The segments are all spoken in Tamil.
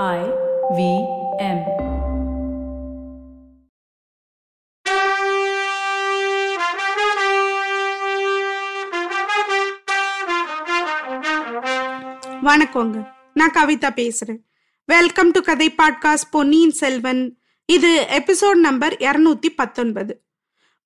I V M. வணக்கங்க. நான் கவிதா பேசுறேன். வெல்கம் டு கதை பாட்காஸ்ட் பொன்னியின் செல்வன். இது எபிசோட் நம்பர் இருநூத்தி பத்தொன்பது.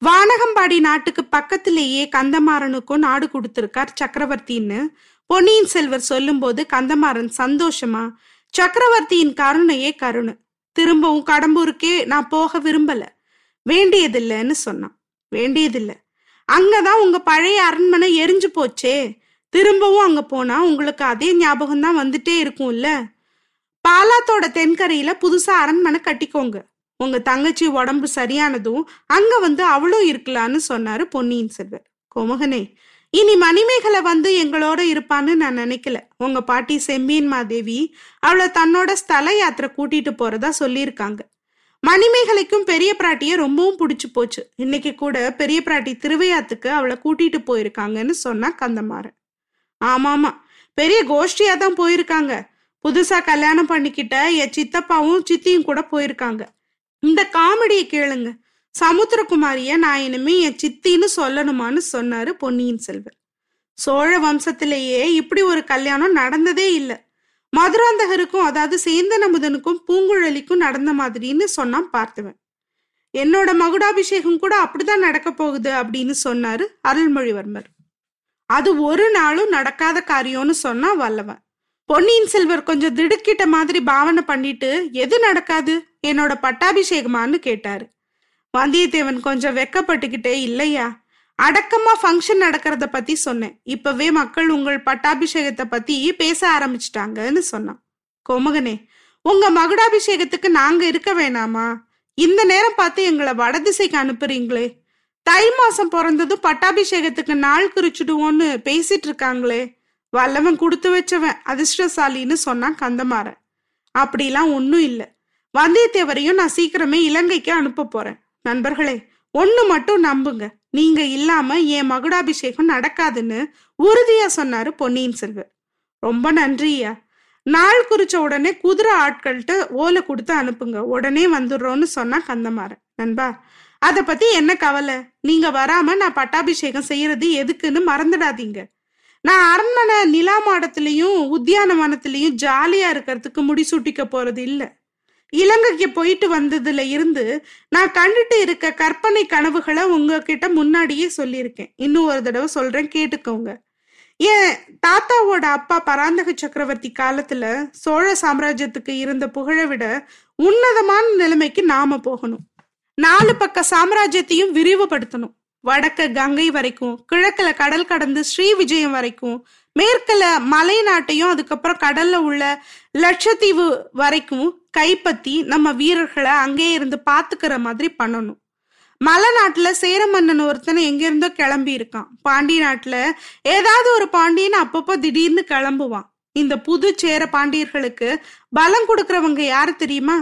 வானகம்பாடி நாட்டுக்கு பக்கத்திலேயே கந்தமாறனுக்கும் நாடு கொடுத்திருக்கார் சக்கரவர்த்தின்னு பொன்னியின் செல்வர் சொல்லும்போது கந்தமாறன் சந்தோஷமா சக்கரவர்த்தியின் கருணையே கருணை. திரும்பவும் கடம்பூருக்கே நான் போக விரும்பல. வேண்டியதில்லைன்னு சொன்னான். வேண்டியதில்ல. அங்கதான் உங்க பழைய அரண்மனை எரிஞ்சு போச்சே. திரும்பவும் அங்க போனா உங்களுக்கு அதே ஞாபகம் தான் வந்துட்டே இருக்கும்ல. பாலாத்தோட தென்கரையில புதுசா அரண்மனை கட்டிக்கோங்க. உங்க தங்கச்சி உடம்பு சரியானதும் அங்க வந்து அவளும் இருக்கலான்னு சொன்னாரு பொன்னியின் செல்வர். கோமகனே இனி மணிமேகலை வந்து எங்களோட இருப்பான்னு நான் நினைக்கல. உங்க பாட்டி செம்மீன் மாதேவி அவளை தன்னோட ஸ்தல யாத்திரை கூட்டிட்டு போறதா சொல்லியிருக்காங்க. மணிமேகலைக்கும் பெரிய பிராட்டிய ரொம்பவும் பிடிச்சு போச்சு. இன்னைக்கு கூட பெரிய பிராட்டி திருவையாத்துக்கு அவளை கூட்டிட்டு போயிருக்காங்கன்னு சொன்னா கந்தமாறன். ஆமாமா பெரிய கோஷ்டியா தான் போயிருக்காங்க. புதுசா கல்யாணம் பண்ணிக்கிட்ட என் சித்தப்பாவும் சித்தியும் கூட போயிருக்காங்க. இந்த காமெடியை கேளுங்க. சமுத்திரகுமாரிய நான் இனிமே என் சித்தின்னு சொல்லணுமான்னு சொன்னாரு பொன்னியின் செல்வர் சோழ வம்சத்திலேயே இப்படி ஒரு கல்யாணம் நடந்ததே இல்லை. மதுராந்தகருக்கும் அதாவது சேந்த நமுதனுக்கும் பூங்குழலிக்கும் நடந்த மாதிரின்னு சொன்னான் பார்த்துவன். என்னோட மகுடாபிஷேகம் கூட அப்படிதான் நடக்க போகுது அப்படின்னு சொன்னாரு அருள்மொழிவர்மர். அது ஒரு நாளும் நடக்காத காரியம்னு சொன்னா வல்லவன். பொன்னியின் செல்வர் கொஞ்சம் திடுக்கிட்ட மாதிரி பாவனை பண்ணிட்டு எது நடக்காது? என்னோட பட்டாபிஷேகமான்னு கேட்டாரு. வந்தியத்தேவன் கொஞ்சம் வெக்கப்பட்டுக்கிட்டே இல்லையா? அடக்கமா ஃபங்க்ஷன் நடக்கிறத பத்தி சொன்னேன். இப்பவே மக்கள் உங்கள் பட்டாபிஷேகத்தை பத்தி பேச ஆரம்பிச்சிட்டாங்கன்னு சொன்னான். கோமகனே உங்க மகுடாபிஷேகத்துக்கு நாங்க இருக்க வேணாமா? இந்த நேரம் பார்த்து எங்களை வடதிசைக்கு அனுப்புறீங்களே. தை மாசம் பிறந்ததும் பட்டாபிஷேகத்துக்கு நாள் குறிச்சிடுவோன்னு பேசிட்டு இருக்காங்களே. வல்லவன் கொடுத்து வச்சவன் அதிர்ஷ்டசாலின்னு சொன்னான் கந்தமாறன். அப்படிலாம் ஒன்றும் இல்லை. வந்தியத்தேவரையும் நான் சீக்கிரமே இலங்கைக்கு அனுப்ப போறேன். நண்பர்களே ஒண்ணு மட்டும் நம்புங்க. நீங்க இல்லாம என் மகுடாபிஷேகம் நடக்காதுன்னு உறுதியா சொன்னாரு பொன்னியின் செல்வர். ரொம்ப நன்றியா நாள் குறிச்ச உடனே குதிரை ஆட்கள்கிட்ட ஓலை கொடுத்து அனுப்புங்க. உடனே வந்துடுறோன்னு சொன்னா கந்தமாறன். நண்பா அதை பத்தி என்ன கவலை? நீங்க வராம நான் பட்டாபிஷேகம் செய்யறது எதுக்குன்னு மறந்துடாதீங்க. நான் அரண்மனை நிலா மாடத்திலையும் உத்தியானவனத்திலையும் ஜாலியா இருக்கிறதுக்கு முடிசூட்டிக்க போறது இல்லை. இலங்கைக்கு போயிட்டு வந்ததுல இருந்து நான் கண்டுட்டு இருக்க கற்பனை கனவுகளை உங்ககிட்ட முன்னாடியே சொல்லியிருக்கேன். இன்னும் ஒரு தடவை சொல்றேன் கேட்டுக்கோங்க. ஏன் தாத்தாவோட அப்பா பராந்தக சக்கரவர்த்தி காலத்துல சோழ சாம்ராஜ்யத்துக்கு இருந்த புகழை விட உன்னதமான நிலைமைக்கு நாம போகணும். நாலு பக்க சாம்ராஜ்யத்தையும் விரிவுபடுத்தணும். வடக்க கங்கை வரைக்கும் கிழக்குல கடல் கடந்து ஸ்ரீ விஜயம் வரைக்கும் மேற்கில் மலை நாட்டையும் அதுக்கப்புறம் கடல்ல உள்ள லட்சத்தீவு வரைக்கும் கைப்பத்தி நம்ம வீரர்களை அங்கே இருந்து பாத்துக்கிற மாதிரி பண்ணணும். மலை நாட்டுல சேர மன்னன் ஒருத்தன் எங்கிருந்தோ கிளம்பி இருக்கான். பாண்டி நாட்டுல ஏதாவது ஒரு பாண்டியன் அப்பப்போ திடீர்னு கிளம்புவான். இந்த புது சேர பாண்டியர்களுக்கு பலம் கொடுக்கறவங்க யாரு தெரியுமா?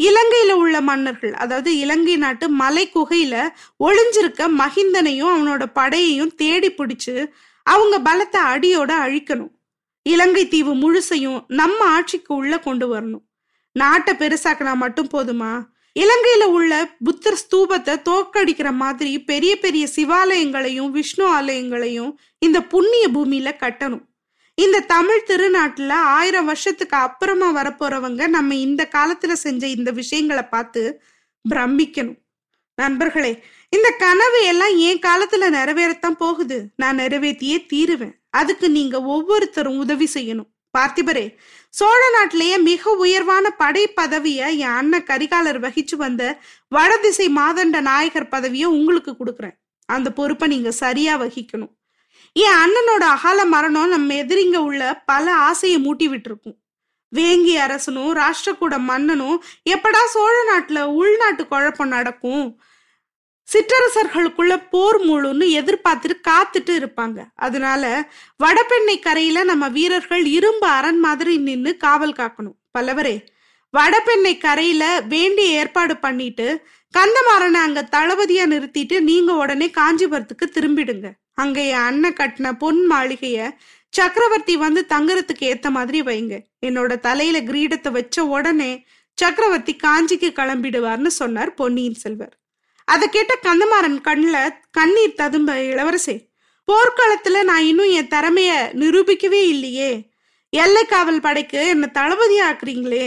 இலங்கையில உள்ள மன்னர்கள். அதாவது இலங்கை நாட்டு மலை குகையில ஒளிஞ்சிருக்க மகிந்தனையும் அவனோட படையையும் தேடி பிடிச்சு அவங்க பலத்தை அடியோட அழிக்கணும். இலங்கை தீவு முழுசையும் நம்ம ஆட்சிக்கு உள்ள கொண்டு வரணும். நாட்டை பெருசாக்கினா மட்டும் போதுமா? இலங்கையில உள்ள புத்தர் ஸ்தூபத்தை தோக்கடிக்கிற மாதிரி பெரிய பெரிய சிவாலயங்களையும் விஷ்ணு ஆலயங்களையும் இந்த புண்ணிய பூமியில கட்டணும். இந்த தமிழ் திருநாட்டுல ஆயிரம் வருஷத்துக்கு அப்புறமா வரப்போறவங்க நம்ம இந்த காலத்துல செஞ்ச இந்த விஷயங்களை பார்த்து பிரமிக்கணும். நண்பர்களே இந்த கனவு எல்லாம் என் காலத்துல நிறைவேறத்தான் போகுது. நான் நிறைவேற்றியே தீருவேன். அதுக்கு நீங்க ஒவ்வொருத்தரும் உதவி செய்யணும். பார்த்திபரே சோழ நாட்டிலேயே மிக உயர்வான படை பதவிய என் அண்ணன் கரிகாலர் வகிச்சு வந்த வடதிசை மாதண்ட நாயகர் பதவிய உங்களுக்கு கொடுக்குறேன். அந்த பொறுப்பை நீங்க சரியா வகிக்கணும். என் அண்ணனோட அகால மரணம் நம்ம எதிரிங்க உள்ள பல ஆசையை மூட்டி விட்டுருக்கும். வேங்கி அரசனும் ராஷ்டிரகூட மன்னனும் எப்படா சோழ நாட்டுல உள்நாட்டு குழப்பம் நடக்கும்? சிற்றரசர்களுக்குள்ள போர் முழுன்னு எதிர்பார்த்துட்டு காத்துட்டு இருப்பாங்க. அதனால வடபெண்ணை கரையில நம்ம வீரர்கள் இரும்பு அரண் மாதிரி நின்று காவல் காக்கணும். பல்லவரே வடபெண்ணை கரையில வேண்டிய ஏற்பாடு பண்ணிட்டு கந்தமாறனை அங்க தளபதியா நிறுத்திட்டு நீங்க உடனே காஞ்சிபுரத்துக்கு திரும்பிடுங்க. அங்க என் அண்ணன் கட்டின பொன் மாளிகைய சக்கரவர்த்தி வந்து தங்குறதுக்கு ஏத்த மாதிரி வைங்க. என்னோட தலையில கிரீடத்தை வச்ச உடனே சக்கரவர்த்தி காஞ்சிக்கு கிளம்பிடுவார்னு சொன்னார் பொன்னியின் செல்வர். அதை கேட்ட கந்தமாறன் கண்ணில் கண்ணீர் ததும்ப இளவரசே போர்க்காலத்தில் நான் இன்னும் என் திறமைய நிரூபிக்கவே இல்லையே. எல்லை காவல் படைக்கு என்னை தளபதி ஆக்குறீங்களே.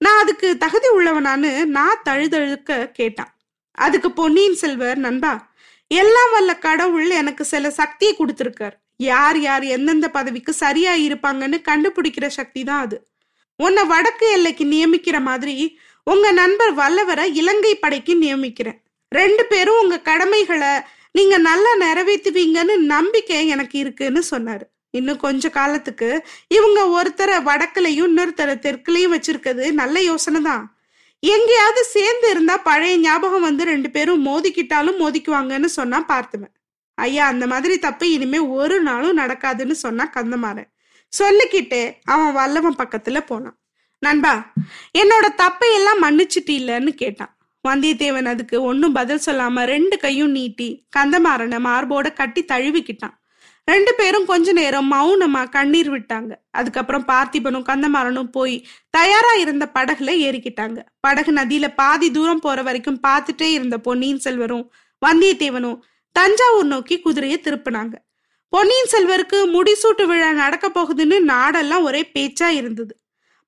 நான் அதுக்கு தகுதி உள்ளவனான்னு நான் தழுதழுக்க கேட்டான். அதுக்கு பொன்னியின் செல்வர் நண்பா எல்லாம் வல்ல கடவுள் எனக்கு சில சக்தியை கொடுத்துருக்கார். யார் யார் எந்தெந்த பதவிக்கு சரியா இருப்பாங்கன்னு கண்டுபிடிக்கிற சக்தி தான் அது. உன்னை வடக்கு எல்லைக்கு நியமிக்கிற மாதிரி உங்க நண்பர் வல்லவரை இலங்கை படைக்கு நியமிக்கிறேன். ரெண்டு பேரும் உங்க கடமைகளை நீங்க நல்லா நிறைவேற்றுவீங்கன்னு நம்பிக்கை எனக்கு இருக்குன்னு சொன்னாரு. இன்னும் கொஞ்ச காலத்துக்கு இவங்க ஒருத்தரை வடக்குலையும் இன்னொருத்தரை தெற்குலையும் வச்சிருக்கிறது நல்ல யோசனை தான். எங்கேயாவது சேர்ந்து இருந்தா பழைய ஞாபகம் வந்து ரெண்டு பேரும் மோதிக்கிட்டாலும் மோதிக்குவாங்கன்னு சொன்னா பார்த்துவேன். ஐயா அந்த மாதிரி தப்பு இனிமே ஒரு நாளும் நடக்காதுன்னு சொன்னா கந்தமாறன். சொல்லிக்கிட்டே அவன் வல்லவன் பக்கத்துல போனான். நண்பா என்னோட தப்பையெல்லாம் மன்னிச்சிட்டு இல்லைன்னு கேட்டான். வந்தியத்தேவன் அதுக்கு ஒன்னும் பதில் சொல்லாம ரெண்டு கையும் நீட்டி கந்தமாறனை மார்போட கட்டி தழுவிக்கிட்டான். ரெண்டு பேரும் கொஞ்ச நேரம் மௌனமா கண்ணீர் விட்டாங்க. அதுக்கப்புறம் பார்த்திபனும் கந்தமாறனும் போய் தயாரா இருந்த படகுல ஏறிக்கிட்டாங்க. படகு நதியில பாதி தூரம் போற வரைக்கும் பார்த்துட்டே இருந்த பொன்னியின் செல்வரும் வந்தியத்தேவனும் தஞ்சாவூர் நோக்கி குதிரையை திருப்பினாங்க. பொன்னியின் செல்வருக்கு முடிசூட்டு விழா நடக்க போகுதுன்னு நாடெல்லாம் ஒரே பேச்சா இருந்தது.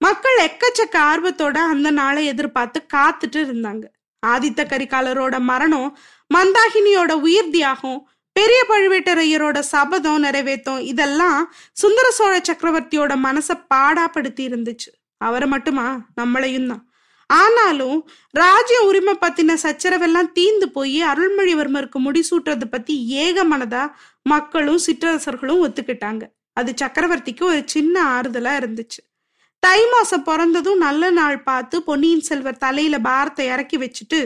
மக்கள் எக்கச்சக்க ஆர்வத்தோட அந்த நாளை எதிர்பார்த்து காத்துட்டு இருந்தாங்க. ஆதித்த கரிகாலரோட மரணம் மந்தாகினியோட உயிர் தியாகம் பெரிய பழுவேட்டரையரோட சபதம் நிறைவேற்றும் இதெல்லாம் சுந்தர சோழ சக்கரவர்த்தியோட மனசை பாடாப்படுத்தி இருந்துச்சு. அவரை மட்டுமா? நம்மளையும் தான். ஆனாலும் ராஜ்ய உரிமை பத்தின சச்சரவெல்லாம் தீந்து போய் அருள்மொழிவர்மருக்கு முடிசூட்டுறது பத்தி ஏக மனதா மக்களும் சிற்றரசர்களும் ஒத்துக்கிட்டாங்க. அது சக்கரவர்த்திக்கு ஒரு சின்ன ஆறுதலா இருந்துச்சு. தை மாசம் பிறந்ததும் நல்ல நாள் பார்த்து பொன்னியின் செல்வர் தலையில பாரத்தை இறக்கி வச்சுட்டு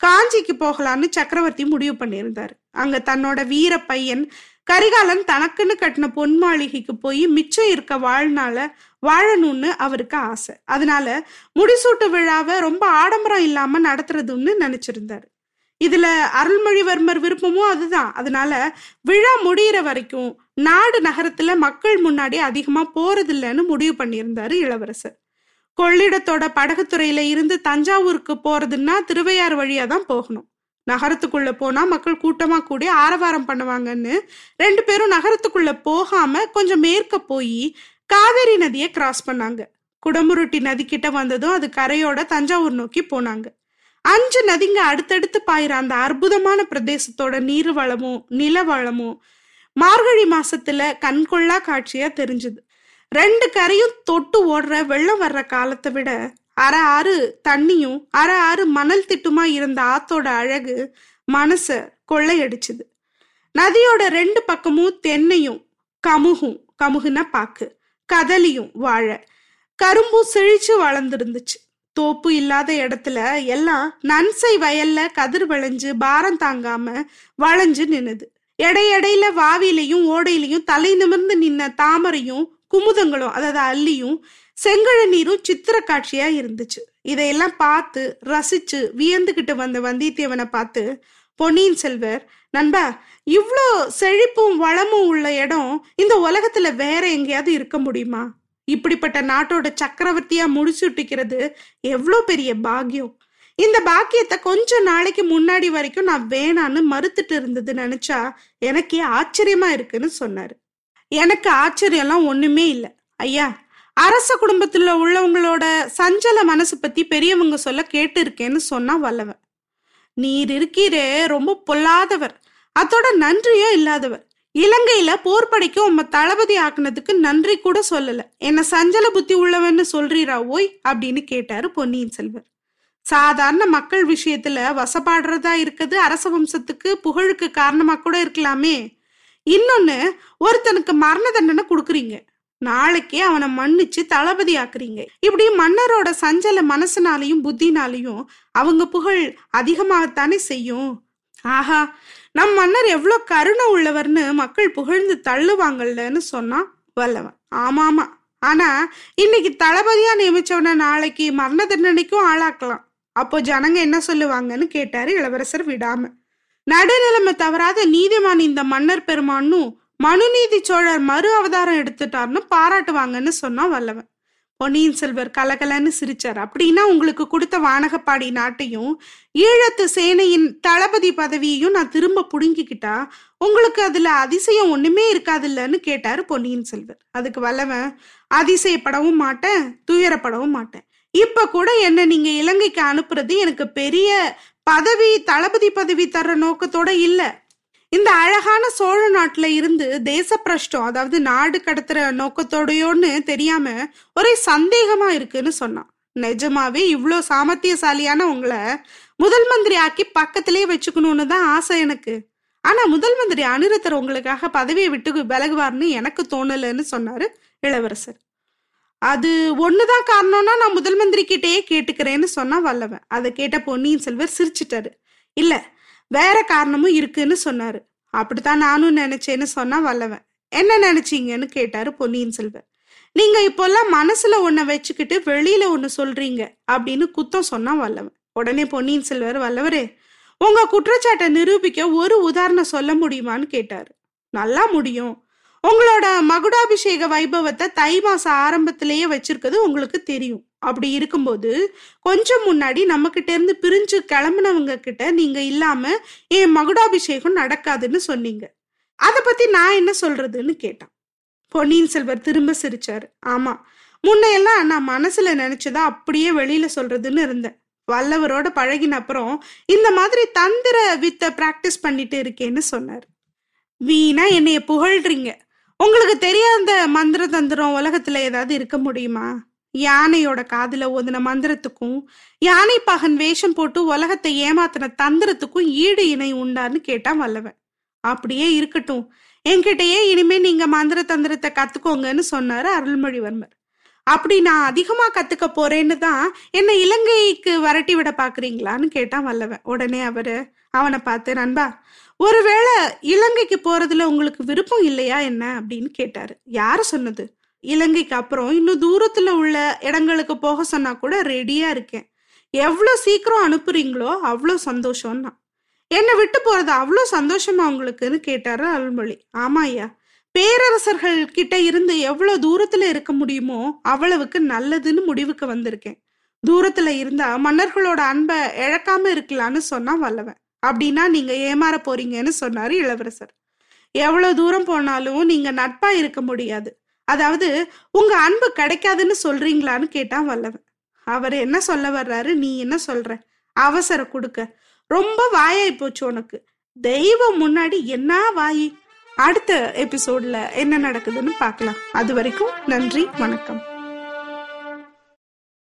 காஞ்சிக்கு போகலான்னு சக்கரவர்த்தி முடிவு பண்ணியிருந்தார். அங்க தன்னோட வீர பையன் கரிகாலன் தனக்குன்னு கட்டின பொன் மாளிகைக்கு போய் மிச்சம் இருக்க வாழ்நாள வாழணும்னு அவருக்கு ஆசை. அதனால முடிசூட்டு விழாவை ரொம்ப ஆடம்பரம் இல்லாம நடத்துறதுன்னு நினைச்சிருந்தாரு. இதுல அருள்மொழிவர்மர் விருப்பமும் அதுதான். அதனால விழா முடியிற வரைக்கும் நாடு நகரத்துல மக்கள் முன்னாடி அதிகமா போறதில்லைன்னு முடிவு பண்ணியிருந்தாரு இளவரசர். கொள்ளிடத்தோட படகுத்துறையில இருந்து தஞ்சாவூருக்கு போறதுன்னா திருவையாறு வழியா தான் போகணும். நகரத்துக்குள்ள போனா மக்கள் கூட்டமா கூடி ஆரவாரம் பண்ணுவாங்கன்னு ரெண்டு பேரும் நகரத்துக்குள்ள போகாம கொஞ்சம் மேற்க போய் காவேரி நதியை கிராஸ் பண்ணாங்க. குடமுருட்டி நதிக்கிட்ட வந்ததும் அது கரையோட தஞ்சாவூர் நோக்கி போனாங்க. அஞ்சு நதிங்க அடுத்தடுத்து பாயிற அந்த அற்புதமான பிரதேசத்தோட நீர் வளமும் நில வளமும் மார்கழி மாசத்துல கண்கொள்ளா காட்சியா தெரிஞ்சுது. ரெண்டு கரையும் தொட்டு ஓடுற வெள்ளம் வர்ற காலத்தை விட அரை ஆறு தண்ணியும் அரை ஆறு மணல் திட்டுமா இருந்த ஆத்தோட அழகு மனச கொள்ளையடிச்சுது. நதியோட ரெண்டு பக்கமும் தென்னையும் கமுகும் கமுகுன்னா பாக்கு கதலியும் வாழை கரும்பும் செழிச்சு வளர்ந்துருந்துச்சு. தோப்பு இல்லாத இடத்துல எல்லாம் நன்சை வயல்ல கதிர் விளைஞ்சு பாரம் தாங்காம வளைஞ்சு நின்னுது. எடையடையில வாவிலையும் ஓடையிலையும் தலை நிமிர்ந்து நின்ன தாமரையும் குமுதங்களும் அதாவது அல்லியும் செங்கழ நீரும் சித்திர காட்சியா இருந்துச்சு. இதையெல்லாம் பார்த்து ரசிச்சு வியந்துகிட்டு வந்த வந்தியத்தேவனை பார்த்து பொன்னியின் செல்வர் நண்பா இவ்வளோ செழிப்பும் வளமும் உள்ள இடம் இந்த உலகத்துல வேற எங்கேயாவது இருக்க முடியுமா? இப்படிப்பட்ட நாட்டோட சக்கரவர்த்தியா முடிச்சுட்டிக்கிறது எவ்வளோ பெரிய பாக்கியம். இந்த பாக்கியத்தை கொஞ்ச நாளைக்கு முன்னாடி வரைக்கும் நான் வேணான்னு மறுத்துட்டு இருந்தது நினைச்சா எனக்கே ஆச்சரியமா இருக்குன்னு சொன்னாரு. எனக்கு ஆச்சரியம்லாம் ஒண்ணுமே இல்லை. ஐயா அரச குடும்பத்துல உள்ளவங்களோட சஞ்சல மனசு பத்தி பெரியவங்க சொல்ல கேட்டு இருக்கேன்னு சொன்னா வல்லவன். நீர் இருக்கீரே ரொம்ப பொல்லாதவர். அதோட நன்றியே இல்லாதவர். இலங்கையில போர்படைக்கு உம்ம தளபதி ஆக்குனதுக்கு நன்றி கூட சொல்லல. என்ன சஞ்சல புத்தி உள்ளவன்னு சொல்றீரா ஓய்? அப்படின்னு கேட்டாரு பொன்னியின் செல்வர். சாதாரண மக்கள் விஷயத்துல வசப்பாடுறதா இருக்குது அரச வம்சத்துக்கு புகழுக்கு காரணமா கூட இருக்கலாமே. இன்னொன்னு ஒருத்தனுக்கு மரண தண்டனை கொடுக்குறீங்க. நாளைக்கே அவனை மன்னிச்சு தளபதி ஆக்குறீங்க. இப்படி மன்னரோட சஞ்சல மனசுனாலையும் புத்தினாலையும் அவங்க புகழ் அதிகமாகத்தானே செய்யும். ஆஹா நம் மன்னர் எவ்வளோ கருணை உள்ளவர்னு மக்கள் புகழ்ந்து தள்ளுவாங்கல்லன்னு சொன்னான் வல்லவன். ஆமாமா. ஆனா இன்னைக்கு தளபதியா நியமிச்சவனை நாளைக்கு மரண தண்டனைக்கும் ஆளாக்கலாம். அப்போ ஜனங்க என்ன சொல்லுவாங்கன்னு கேட்டாரு இளவரசர் விடாம. நடுநிலைமை தவறாத நீதிமான் இந்த மன்னர் பெருமானும் மனுநீதி சோழர் மறு அவதாரம் எடுத்துட்டார்னு பாராட்டுவாங்கன்னு சொன்னான் வல்லவன். பொன்னியின் செல்வர் கலகலன்னு சிரிச்சார். அப்படின்னா உங்களுக்கு கொடுத்த வானகப்பாடி நாட்டையும் ஈழத்து சேனையின் தளபதி பதவியையும் நான் திரும்ப புடுங்கிக்கிட்டா உங்களுக்கு அதுல அதிசயம் ஒண்ணுமே இருக்காதுல்லன்னு கேட்டாரு பொன்னியின் செல்வர். அதுக்கு வல்லவன் அதிசயப்படவும் மாட்டேன் துயரப்படவும் மாட்டேன். இப்ப கூட என்ன நீங்க இலங்கைக்கு அனுப்புறது எனக்கு பெரிய பதவி தளபதி பதவி தர்ற நோக்கத்தோட இல்லை. இந்த அழகான சோழ நாட்டுல இருந்து தேச பிரஷ்டம் அதாவது நாடு கடத்துற நோக்கத்தோடையோன்னு தெரியாம ஒரே சந்தேகமா இருக்குன்னு சொன்னான். நிஜமாவே இவ்வளோ சாமர்த்தியசாலியான உங்களை முதல் மந்திரி ஆக்கி பக்கத்திலே வச்சுக்கணும்னு தான் ஆசை எனக்கு. ஆனா முதல் மந்திரி அனிருத்தர் உங்களுக்காக பதவியை விட்டு விலகுவார்னு எனக்கு தோணலன்னு சொன்னாரு இளவரசர். அது ஒண்ணுதான் காரணம்னா நான் முதல் மந்திரி கிட்டேயே கேட்டுக்கிறேன்னு சொன்னா வல்லவன். அதை கேட்ட பொன்னியின் செல்வர் சிரிச்சிட்டாரு. இல்ல வேற காரணமும் இருக்குன்னு சொன்னாரு. அப்படித்தான் நானும் நினைச்சேன்னு சொன்னா வல்லவன். என்ன நினைச்சீங்கன்னு கேட்டாரு பொன்னியின் செல்வர் நீங்க இப்போல்லாம் மனசுல ஒன்ன வச்சுக்கிட்டு வெளியில ஒன்னு சொல்றீங்க அப்படின்னு குத்தம் சொன்னா வல்லவன். உடனே பொன்னியின் செல்வர் வல்லவரே உங்க குற்றச்சாட்டை நிரூபிக்க ஒரு உதாரணம் சொல்ல முடியுமான்னு கேட்டாரு. நல்லா முடியும். உங்களோட மகுடாபிஷேக வைபவத்தை தை மாசம் ஆரம்பத்திலேயே வச்சிருக்கிறது உங்களுக்கு தெரியும். அப்படி இருக்கும்போது கொஞ்சம் முன்னாடி நம்ம கிட்ட இருந்து பிரிஞ்சு கிளம்புனவங்க கிட்ட நீங்க இல்லாம என் மகுடாபிஷேகம் நடக்காதுன்னு சொன்னீங்க. அதை பத்தி நான் என்ன சொல்றதுன்னு கேட்டான். பொன்னியின் செல்வர் திரும்ப சிரிச்சாரு. ஆமா முன்னையெல்லாம் நான் மனசுல நினைச்சதா அப்படியே வெளியில சொல்றதுன்னு இருந்தேன். வல்லவரோட பழகின அப்புறம் இந்த மாதிரி தந்திர வித்த பிராக்டிஸ் பண்ணிட்டு இருக்கேன்னு சொன்னார். வீணா என்னைய புகழ்றீங்க. உங்களுக்கு தெரியாத மந்திர தந்திரம் உலகத்துல ஏதாவது இருக்க முடியுமா? யானையோட காதுல ஓதுன மந்திரத்துக்கும் யானை பகன் வேஷம் போட்டு உலகத்தை ஏமாத்தின தந்திரத்துக்கும் ஈடு இணை உண்டான்னு கேட்டான் வல்லவன். அப்படியே இருக்கட்டும். என்கிட்டயே இனிமே நீங்க மந்திர தந்திரத்தை கத்துக்கோங்கன்னு சொன்னாரு அருள்மொழிவர்மர். அப்படி நான் அதிகமா கத்துக்க போறேன்னு தான் என்ன இலங்கைக்கு வரட்டி விட பாக்குறீங்களான்னு கேட்டான் வல்லவன். உடனே அவரு அவனை பார்த்து நண்பா ஒருவேளை இலங்கைக்கு போறதுல உங்களுக்கு விருப்பம் இல்லையா என்ன? அப்படின்னு கேட்டாரு. யாரு சொன்னது? இலங்கைக்கு அப்புறம் இன்னும் தூரத்துல உள்ள இடங்களுக்கு போக சொன்னா கூட ரெடியா இருக்கேன். எவ்வளோ சீக்கிரம் அனுப்புறீங்களோ அவ்வளோ சந்தோஷம்னா. என்னை விட்டு போறது அவ்வளோ சந்தோஷமா உங்களுக்குன்னு கேட்டாரு அருள்மொழி. ஆமா ஐயா பேரரசர்கள் கிட்ட இருந்து எவ்வளோ தூரத்துல இருக்க முடியுமோ அவ்வளவுக்கு நல்லதுன்னு முடிவுக்கு வந்திருக்கேன். தூரத்துல இருந்தா மன்னர்களோட அன்பை இழக்காம இருக்கலான்னு சொன்னா வல்லவன். அப்படின்னா நீங்க ஏமாற போறீங்கன்னு சொன்னாரு இளவரசர். எவ்வளவு தூரம் போனாலும் நீங்க நட்பா இருக்க முடியாது. அதாவது உங்க அன்பு கிடைக்காதுன்னு சொல்றீங்களான்னு கேட்டான் வல்லவன். அவர் என்ன சொல்ல வர்றாரு நீ என்ன சொல்ற? அவசர கொடுக்க. ரொம்ப வாயாய் போச்சு உனக்கு. தெய்வம் முன்னாடி என்ன வாயி? அடுத்த எபிசோட்ல என்ன நடக்குதுன்னு பார்க்கலாம். அது வரைக்கும் நன்றி வணக்கம்.